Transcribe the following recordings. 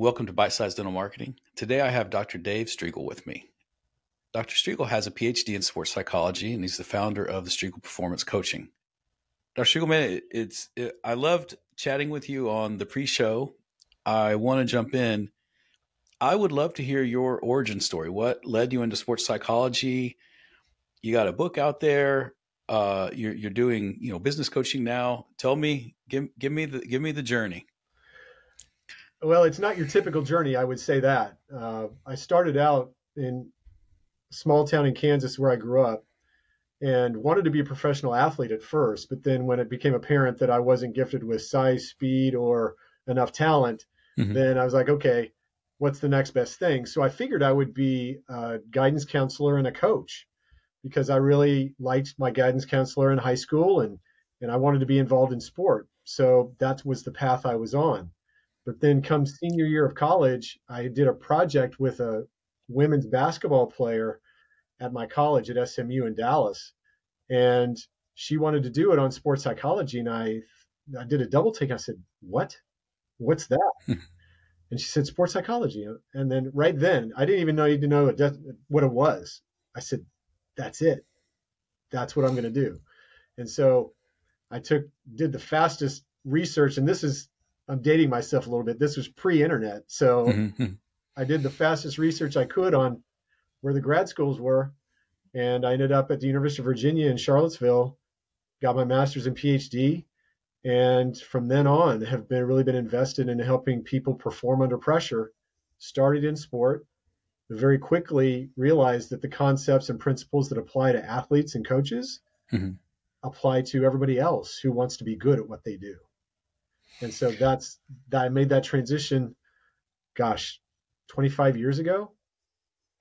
Welcome to Bite Size Dental Marketing. Today I have Dr. Dave Striegel with me. Dr. Striegel has a PhD in sports psychology and he's the founder of the Striegel Performance Coaching. Dr. Striegel, man, it's it, I loved chatting with you on the pre-show. I want to jump in. I would love to hear your origin story. What led you into sports psychology? You got a book out there. Uh, you're, you're doing you know business coaching now. Tell me, give give me the give me the journey. Well, it's not your typical journey, I would say that. Uh, I started out in a small town in Kansas where I grew up and wanted to be a professional athlete at first. But then when it became apparent that I wasn't gifted with size, speed, or enough talent, mm-hmm. then I was like, okay, what's the next best thing? So I figured I would be a guidance counselor and a coach because I really liked my guidance counselor in high school and, and I wanted to be involved in sport. So that was the path I was on. But then, come senior year of college, I did a project with a women's basketball player at my college at SMU in Dallas, and she wanted to do it on sports psychology, and I I did a double take. I said, "What? What's that?" Hmm. and she said, "Sports psychology." And then right then, I didn't even know you to know what it was. I said, "That's it. That's what I'm going to do." And so I took did the fastest research, and this is I'm dating myself a little bit. This was pre-internet, so mm-hmm. I did the fastest research I could on where the grad schools were, and I ended up at the University of Virginia in Charlottesville, got my master's and PhD, and from then on have been really been invested in helping people perform under pressure. Started in sport, very quickly realized that the concepts and principles that apply to athletes and coaches mm-hmm. apply to everybody else who wants to be good at what they do and so that's that I made that transition. Gosh, 25 years ago,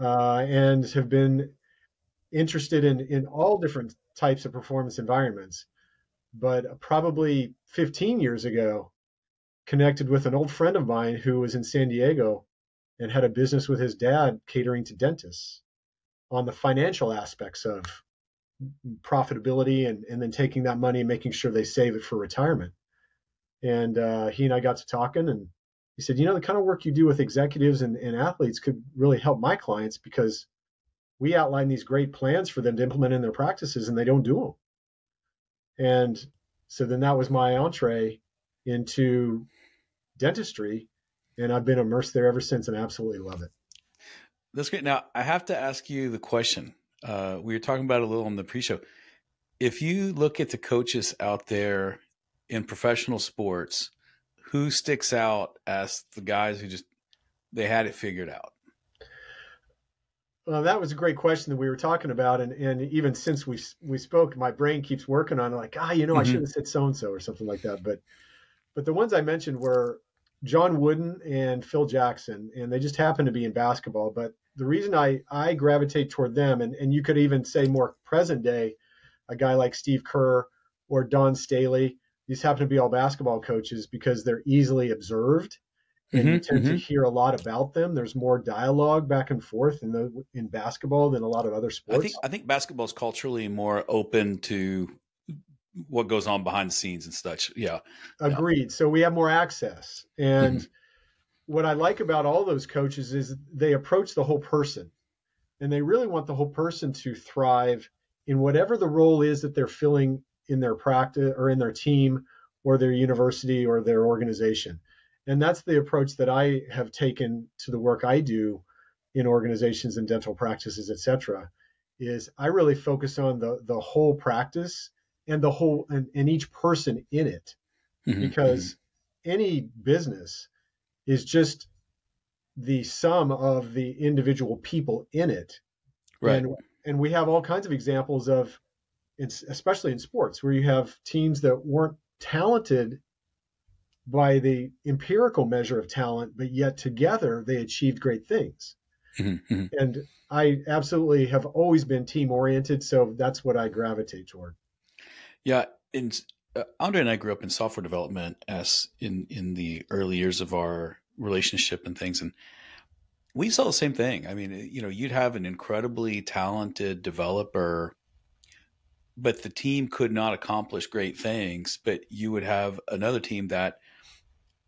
uh, and have been interested in in all different types of performance environments. But probably 15 years ago, connected with an old friend of mine who was in San Diego and had a business with his dad catering to dentists on the financial aspects of profitability and, and then taking that money and making sure they save it for retirement. And uh, he and I got to talking, and he said, you know, the kind of work you do with executives and, and athletes could really help my clients because we outline these great plans for them to implement in their practices, and they don't do them. And so then that was my entree into dentistry, and I've been immersed there ever since, and absolutely love it. That's great. Now I have to ask you the question. Uh, we were talking about a little on the pre-show. If you look at the coaches out there in professional sports, who sticks out as the guys who just they had it figured out? Well, that was a great question that we were talking about, and, and even since we we spoke, my brain keeps working on it, like ah, you know, mm-hmm. I should have said so and so or something like that. But but the ones I mentioned were John Wooden and Phil Jackson, and they just happen to be in basketball. But the reason I I gravitate toward them, and and you could even say more present day, a guy like Steve Kerr or Dawn Staley, these happen to be all basketball coaches because they're easily observed and mm-hmm, you tend mm-hmm. to hear a lot about them. There's more dialogue back and forth in the in basketball than a lot of other sports. I think I think basketball is culturally more open to what goes on behind the scenes and such. Yeah. Agreed. Yeah. So we have more access. And mm-hmm. what I like about all those coaches is they approach the whole person. And they really want the whole person to thrive in whatever the role is that they're filling in their practice or in their team or their university or their organization. And that's the approach that I have taken to the work I do in organizations and dental practices, et cetera, is I really focus on the, the whole practice and the whole and, and each person in it. Mm-hmm. Because mm-hmm. any business is just the sum of the individual people in it. Right. And, and we have all kinds of examples of it's especially in sports where you have teams that weren't talented by the empirical measure of talent, but yet together they achieved great things. Mm-hmm, mm-hmm. And I absolutely have always been team oriented, so that's what I gravitate toward. Yeah, and uh, Andre and I grew up in software development as in in the early years of our relationship and things, and we saw the same thing. I mean, you know, you'd have an incredibly talented developer but the team could not accomplish great things. But you would have another team that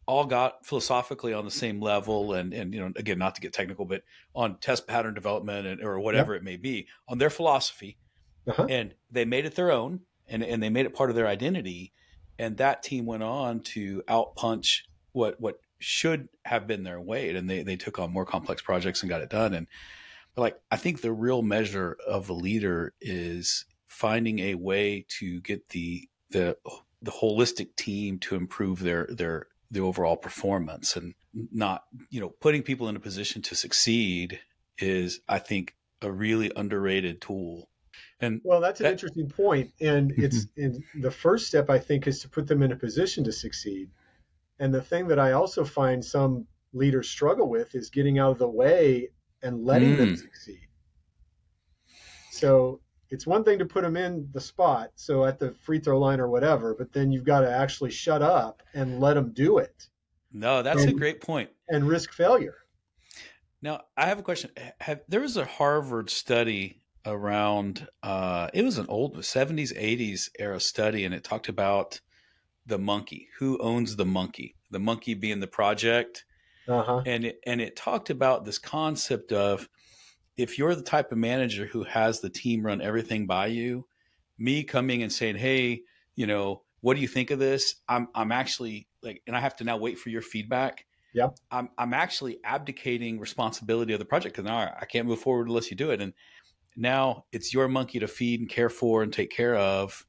all got philosophically on the same level and and you know again not to get technical but on test pattern development and, or whatever yep. it may be on their philosophy uh-huh. and they made it their own and and they made it part of their identity and that team went on to outpunch what what should have been their weight and they they took on more complex projects and got it done and like I think the real measure of a leader is finding a way to get the the the holistic team to improve their their the overall performance and not you know putting people in a position to succeed is I think a really underrated tool. And well, that's an that, interesting point, and it's and the first step I think is to put them in a position to succeed. And the thing that I also find some leaders struggle with is getting out of the way and letting mm. them succeed. So it's one thing to put them in the spot, so at the free throw line or whatever, but then you've got to actually shut up and let them do it. No, that's and, a great point. And risk failure. Now, I have a question. Have there was a Harvard study around uh, it was an old 70s 80s era study and it talked about the monkey who owns the monkey the monkey being the project uh-huh. and it, and it talked about this concept of if you're the type of manager who has the team run everything by you, me coming and saying, "Hey, you know, what do you think of this?" I'm I'm actually like, and I have to now wait for your feedback. Yep. I'm I'm actually abdicating responsibility of the project because now I can't move forward unless you do it, and now it's your monkey to feed and care for and take care of.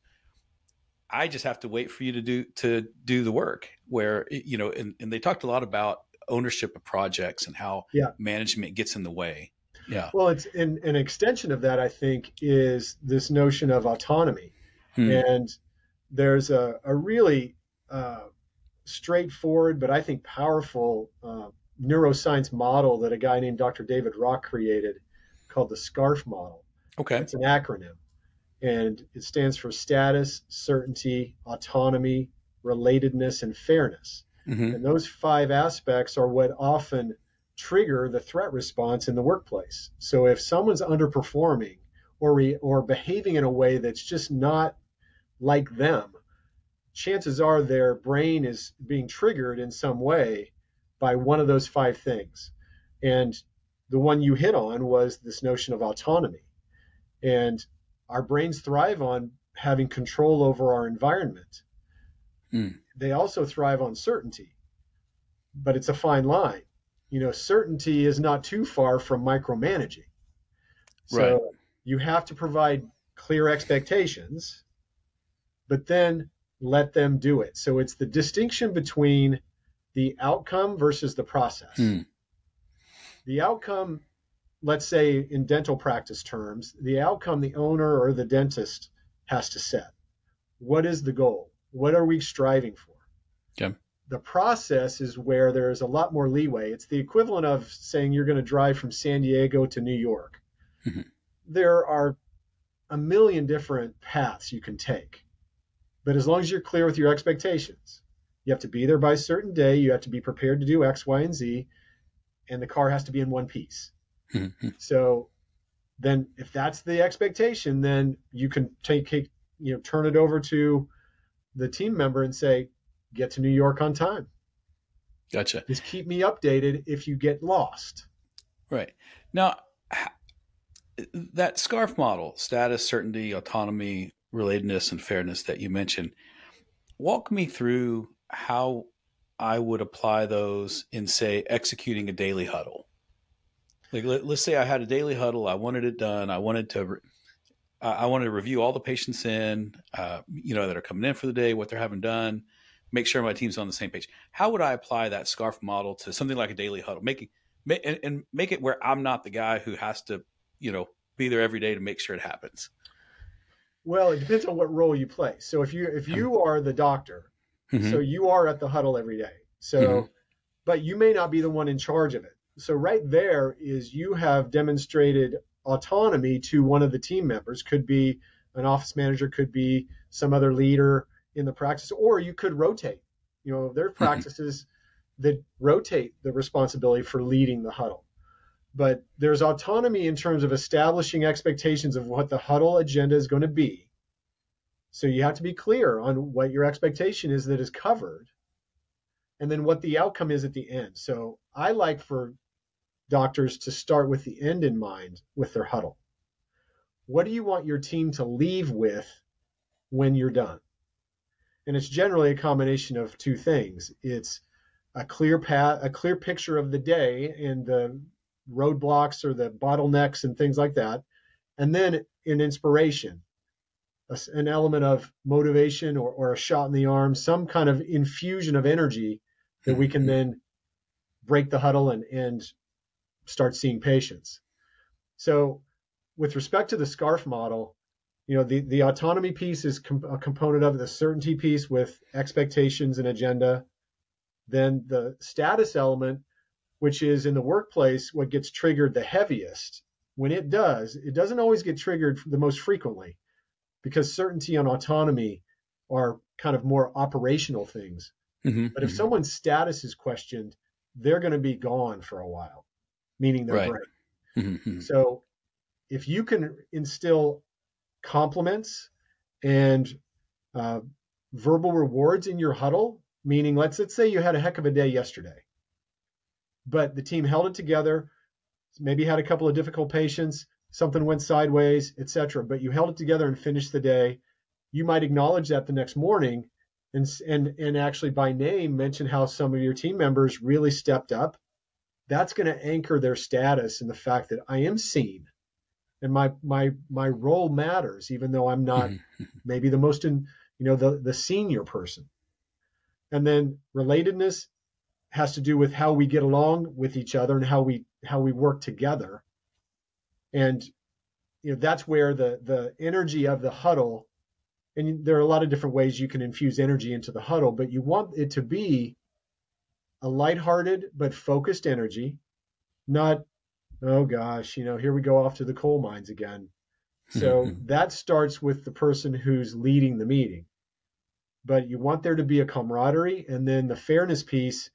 I just have to wait for you to do to do the work. Where you know, and, and they talked a lot about ownership of projects and how yeah. management gets in the way. Yeah. Well, it's in, an extension of that, I think, is this notion of autonomy. Hmm. And there's a, a really uh, straightforward, but I think powerful uh, neuroscience model that a guy named Dr. David Rock created called the SCARF model. Okay. It's an acronym. And it stands for status, certainty, autonomy, relatedness, and fairness. Mm-hmm. And those five aspects are what often trigger the threat response in the workplace. So if someone's underperforming or re, or behaving in a way that's just not like them, chances are their brain is being triggered in some way by one of those five things. And the one you hit on was this notion of autonomy. And our brains thrive on having control over our environment. Mm. They also thrive on certainty, but it's a fine line you know, certainty is not too far from micromanaging. So right. you have to provide clear expectations, but then let them do it. So it's the distinction between the outcome versus the process. Hmm. The outcome, let's say in dental practice terms, the outcome the owner or the dentist has to set. What is the goal? What are we striving for? Okay the process is where there's a lot more leeway. It's the equivalent of saying you're going to drive from San Diego to New York. Mm-hmm. There are a million different paths you can take. But as long as you're clear with your expectations, you have to be there by a certain day, you have to be prepared to do X, Y, and Z, and the car has to be in one piece. Mm-hmm. So then if that's the expectation, then you can take, you know, turn it over to the team member and say, get to New York on time. Gotcha. Just keep me updated if you get lost. Right. Now, that SCARF model, status, certainty, autonomy, relatedness, and fairness that you mentioned, walk me through how I would apply those in, say, executing a daily huddle. Like, let, us say I had a daily huddle, I wanted it done, I wanted to. I wanted to review all the patients in, uh, you know, that are coming in for the day, what they're having done, make sure my team's on the same page. How would I apply that scarf model to something like a daily huddle, making and, and make it where I'm not the guy who has to, you know, be there every day to make sure it happens? Well, it depends on what role you play. So if you if you are the doctor, mm-hmm. so you are at the huddle every day. So, mm-hmm. but you may not be the one in charge of it. So right there is you have demonstrated autonomy to one of the team members. Could be an office manager, could be some other leader, in the practice, or you could rotate. You know, there are practices mm-hmm. that rotate the responsibility for leading the huddle. But there's autonomy in terms of establishing expectations of what the huddle agenda is going to be. So you have to be clear on what your expectation is that is covered. and then what the outcome is at the end. So I like for doctors to start with the end in mind with their huddle. What do you want your team to leave with when you're done? And it's generally a combination of two things. It's a clear path, a clear picture of the day and the roadblocks or the bottlenecks and things like that, and then an inspiration, an element of motivation or, or a shot in the arm, some kind of infusion of energy that we can mm-hmm. then break the huddle and, and start seeing patients. So, with respect to the SCARF model, you know, the, the autonomy piece is com- a component of the certainty piece with expectations and agenda. Then the status element, which is in the workplace what gets triggered the heaviest. When it does, it doesn't always get triggered the most frequently because certainty and autonomy are kind of more operational things. Mm-hmm, but if mm-hmm. someone's status is questioned, they're going to be gone for a while, meaning they're right. Mm-hmm, mm-hmm. So if you can instill compliments and uh, verbal rewards in your huddle, meaning let's let's say you had a heck of a day yesterday, but the team held it together, maybe had a couple of difficult patients, something went sideways, etc. But you held it together and finished the day. You might acknowledge that the next morning and and and actually by name mention how some of your team members really stepped up that's going to anchor their status in the fact that I am seen and my my my role matters even though I'm not mm-hmm. maybe the most in you know the the senior person. And then relatedness has to do with how we get along with each other and how we how we work together. And you know that's where the the energy of the huddle and there are a lot of different ways you can infuse energy into the huddle, but you want it to be a lighthearted but focused energy, not, oh gosh, you know, here we go off to the coal mines again. So that starts with the person who's leading the meeting. But you want there to be a camaraderie and then the fairness piece.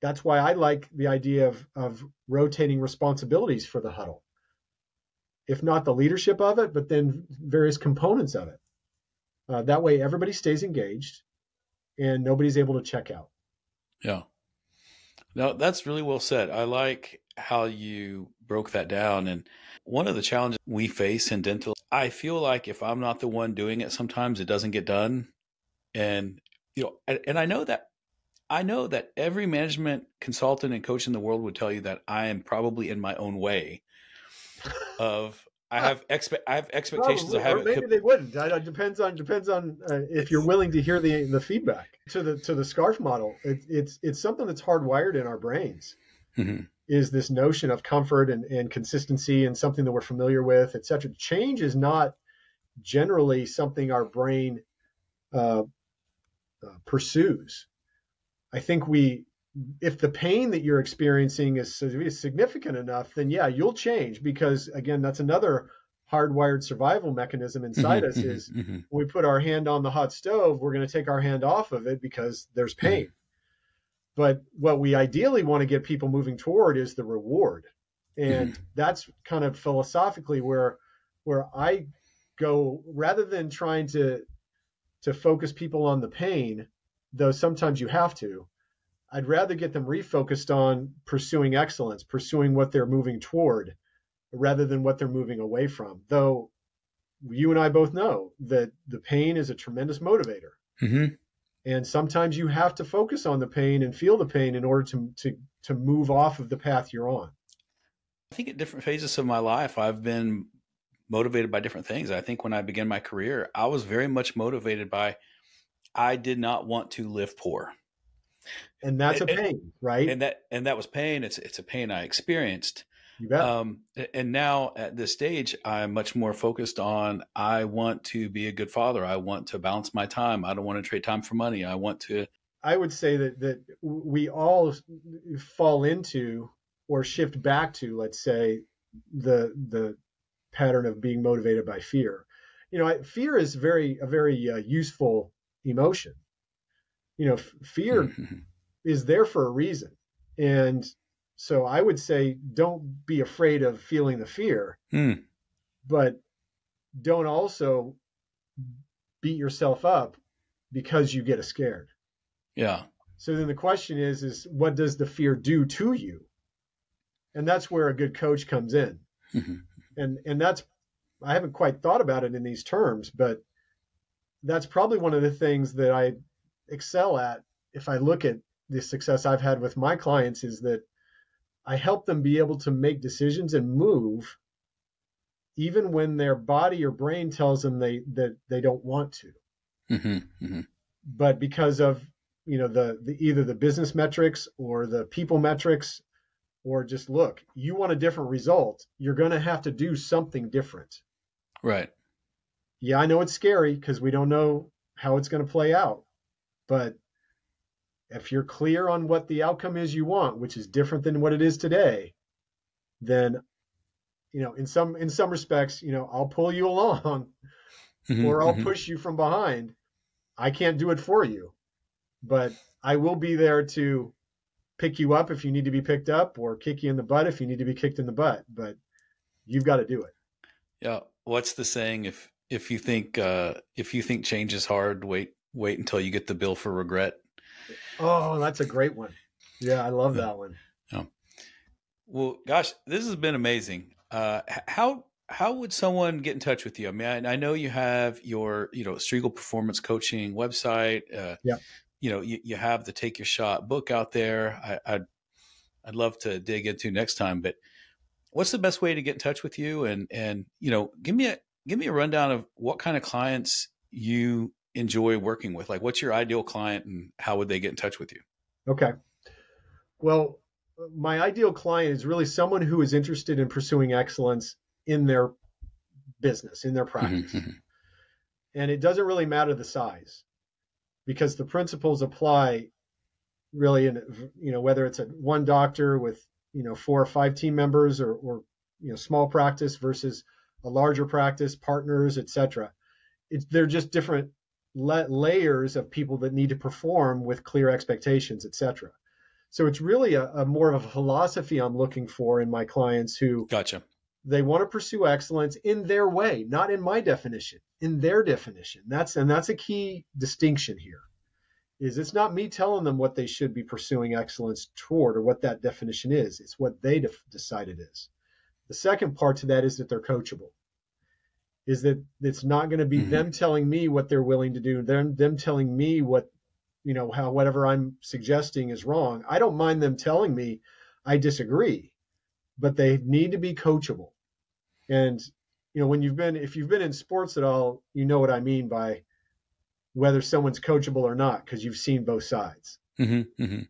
That's why I like the idea of, of rotating responsibilities for the huddle. If not the leadership of it, but then various components of it. Uh, that way, everybody stays engaged, and nobody's able to check out. Yeah. Now, that's really well said. I like how you broke that down. And one of the challenges we face in dental, I feel like if I'm not the one doing it, sometimes it doesn't get done. And you know, and, and I know that I know that every management consultant and coach in the world would tell you that I am probably in my own way of I have expe- I have expectations. Probably, I have maybe they wouldn't. It depends on depends on uh, if you're willing to hear the the feedback to the to the scarf model. It, it's it's something that's hardwired in our brains. Mm-hmm. Is this notion of comfort and, and consistency and something that we're familiar with, etc. Change is not generally something our brain uh, uh, pursues. I think we if the pain that you're experiencing is, is significant enough, then yeah, you'll change because again, that's another hardwired survival mechanism inside mm-hmm, us mm-hmm, is mm-hmm. when we put our hand on the hot stove, we're going to take our hand off of it because there's mm-hmm. But what we ideally want to get people moving toward is the reward. And mm-hmm. that's kind of philosophically where where I go rather than trying to to focus people on the pain, though sometimes you have to, I'd rather get them refocused on pursuing excellence, pursuing what they're moving toward, rather than what they're moving away from. Though you and I both know that the pain is a tremendous motivator. Mm-hmm. And sometimes you have to focus on the pain and feel the pain in order to, to, to move off of the path you're on. I think at different phases of my life, I've been motivated by different things. I think when I began my career, I was very much motivated by I did not want to live poor and that's a pain, and, right? And that and that was pain. It's it's a pain I experienced. Um, and now at this stage, I'm much more focused on I want to be a good father. I want to balance my time. I don't want to trade time for money. I want to. I would say that that we all fall into or shift back to, let's say, the the pattern of being motivated by fear. You know, fear is very a very uh, useful emotion. You know, fear is there for a reason. And so I would say don't be afraid of feeling the fear, mm. but don't also beat yourself up because you get scared. Yeah. So then the question is, is what does the fear do to you? And that's where a good coach comes in. Mm-hmm. And and that's I haven't quite thought about it in these terms, but that's probably one of the things that I excel at if I look at the success I've had with my clients is that I help them be able to make decisions and move even when their body or brain tells them they that they don't want to. Mm-hmm, mm-hmm. But because of you know the, the either the business metrics or the people metrics or just look, you want a different result, you're going to have to do something different. Right. Yeah, I know it's scary because we don't know how it's going to play out. But if you're clear on what the outcome is you want, which is different than what it is today, then you know, in some in some respects, you know, I'll pull you along mm-hmm, or I'll mm-hmm. push you from behind. I can't do it for you, but I will be there to pick you up if you need to be picked up or kick you in the butt if you need to be kicked in the butt, but you've got to do it. Yeah. What's the saying? If, if you think, uh, if you think change is hard, wait, wait until you get the bill for regret. Oh, that's a great one. Yeah. I love that one. Yeah. Well, gosh, this has been amazing. Uh, how how would someone get in touch with you? I mean, I, I know you have your you know Striegel Performance Coaching website. Uh, yeah. You know, you, you have the Take Your Shot book out there. I, I'd I'd love to dig into next time, but what's the best way to get in touch with you? And and you know, give me a give me a rundown of what kind of clients you enjoy working with. Like, what's your ideal client, and how would they get in touch with you? Okay. Well, my ideal client is really someone who is interested in pursuing excellence in their business, in their mm-hmm, practice. Mm-hmm. And it doesn't really matter the size because the principles apply really in you know whether it's a one doctor with you know four or five team members or, or you know small practice versus a larger practice partners etc it's they're just different la- layers of people that need to perform with clear expectations etc so it's really a, a, more of a philosophy I'm looking for in my clients who gotcha. They want to pursue excellence in their way, not in my definition, in their definition. That's and that's a key distinction here. Is it's not me telling them what they should be pursuing excellence toward or what that definition is. It's what they def- decide it is. The second part to that is that they're coachable. Is that it's not going to be mm-hmm. them telling me what they're willing to do, them them telling me what you know, how whatever I'm suggesting is wrong. I don't mind them telling me I disagree, but they need to be coachable. And, you know, when you've been, if you've been in sports at all, you know what I mean by whether someone's coachable or not, because you've seen both sides. Mm-hmm, mm-hmm.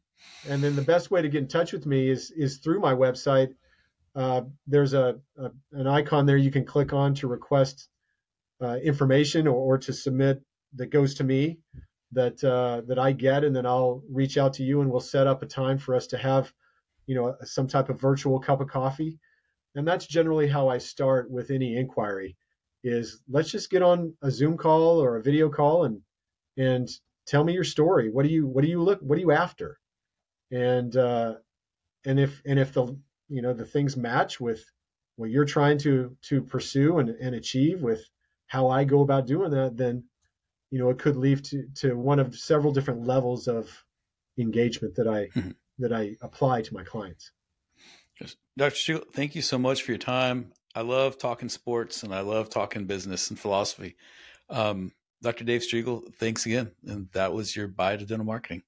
And then the best way to get in touch with me is, is through my website. Uh, there's a, a, an icon there you can click on to request uh, information or, or to submit that goes to me that uh, that I get, and then I'll reach out to you, and we'll set up a time for us to have, you know, some type of virtual cup of coffee. And that's generally how I start with any inquiry. Is let's just get on a Zoom call or a video call and and tell me your story. What do you what do you look what are you after? And uh, and if and if the you know the things match with what you're trying to to pursue and, and achieve with how I go about doing that, then you know, it could lead to, to one of several different levels of engagement that I mm-hmm. that I apply to my clients. Yes. Dr. Striegel, thank you so much for your time. I love talking sports and I love talking business and philosophy. Um, Dr. Dave Striegel, thanks again. And that was your bite of dental marketing.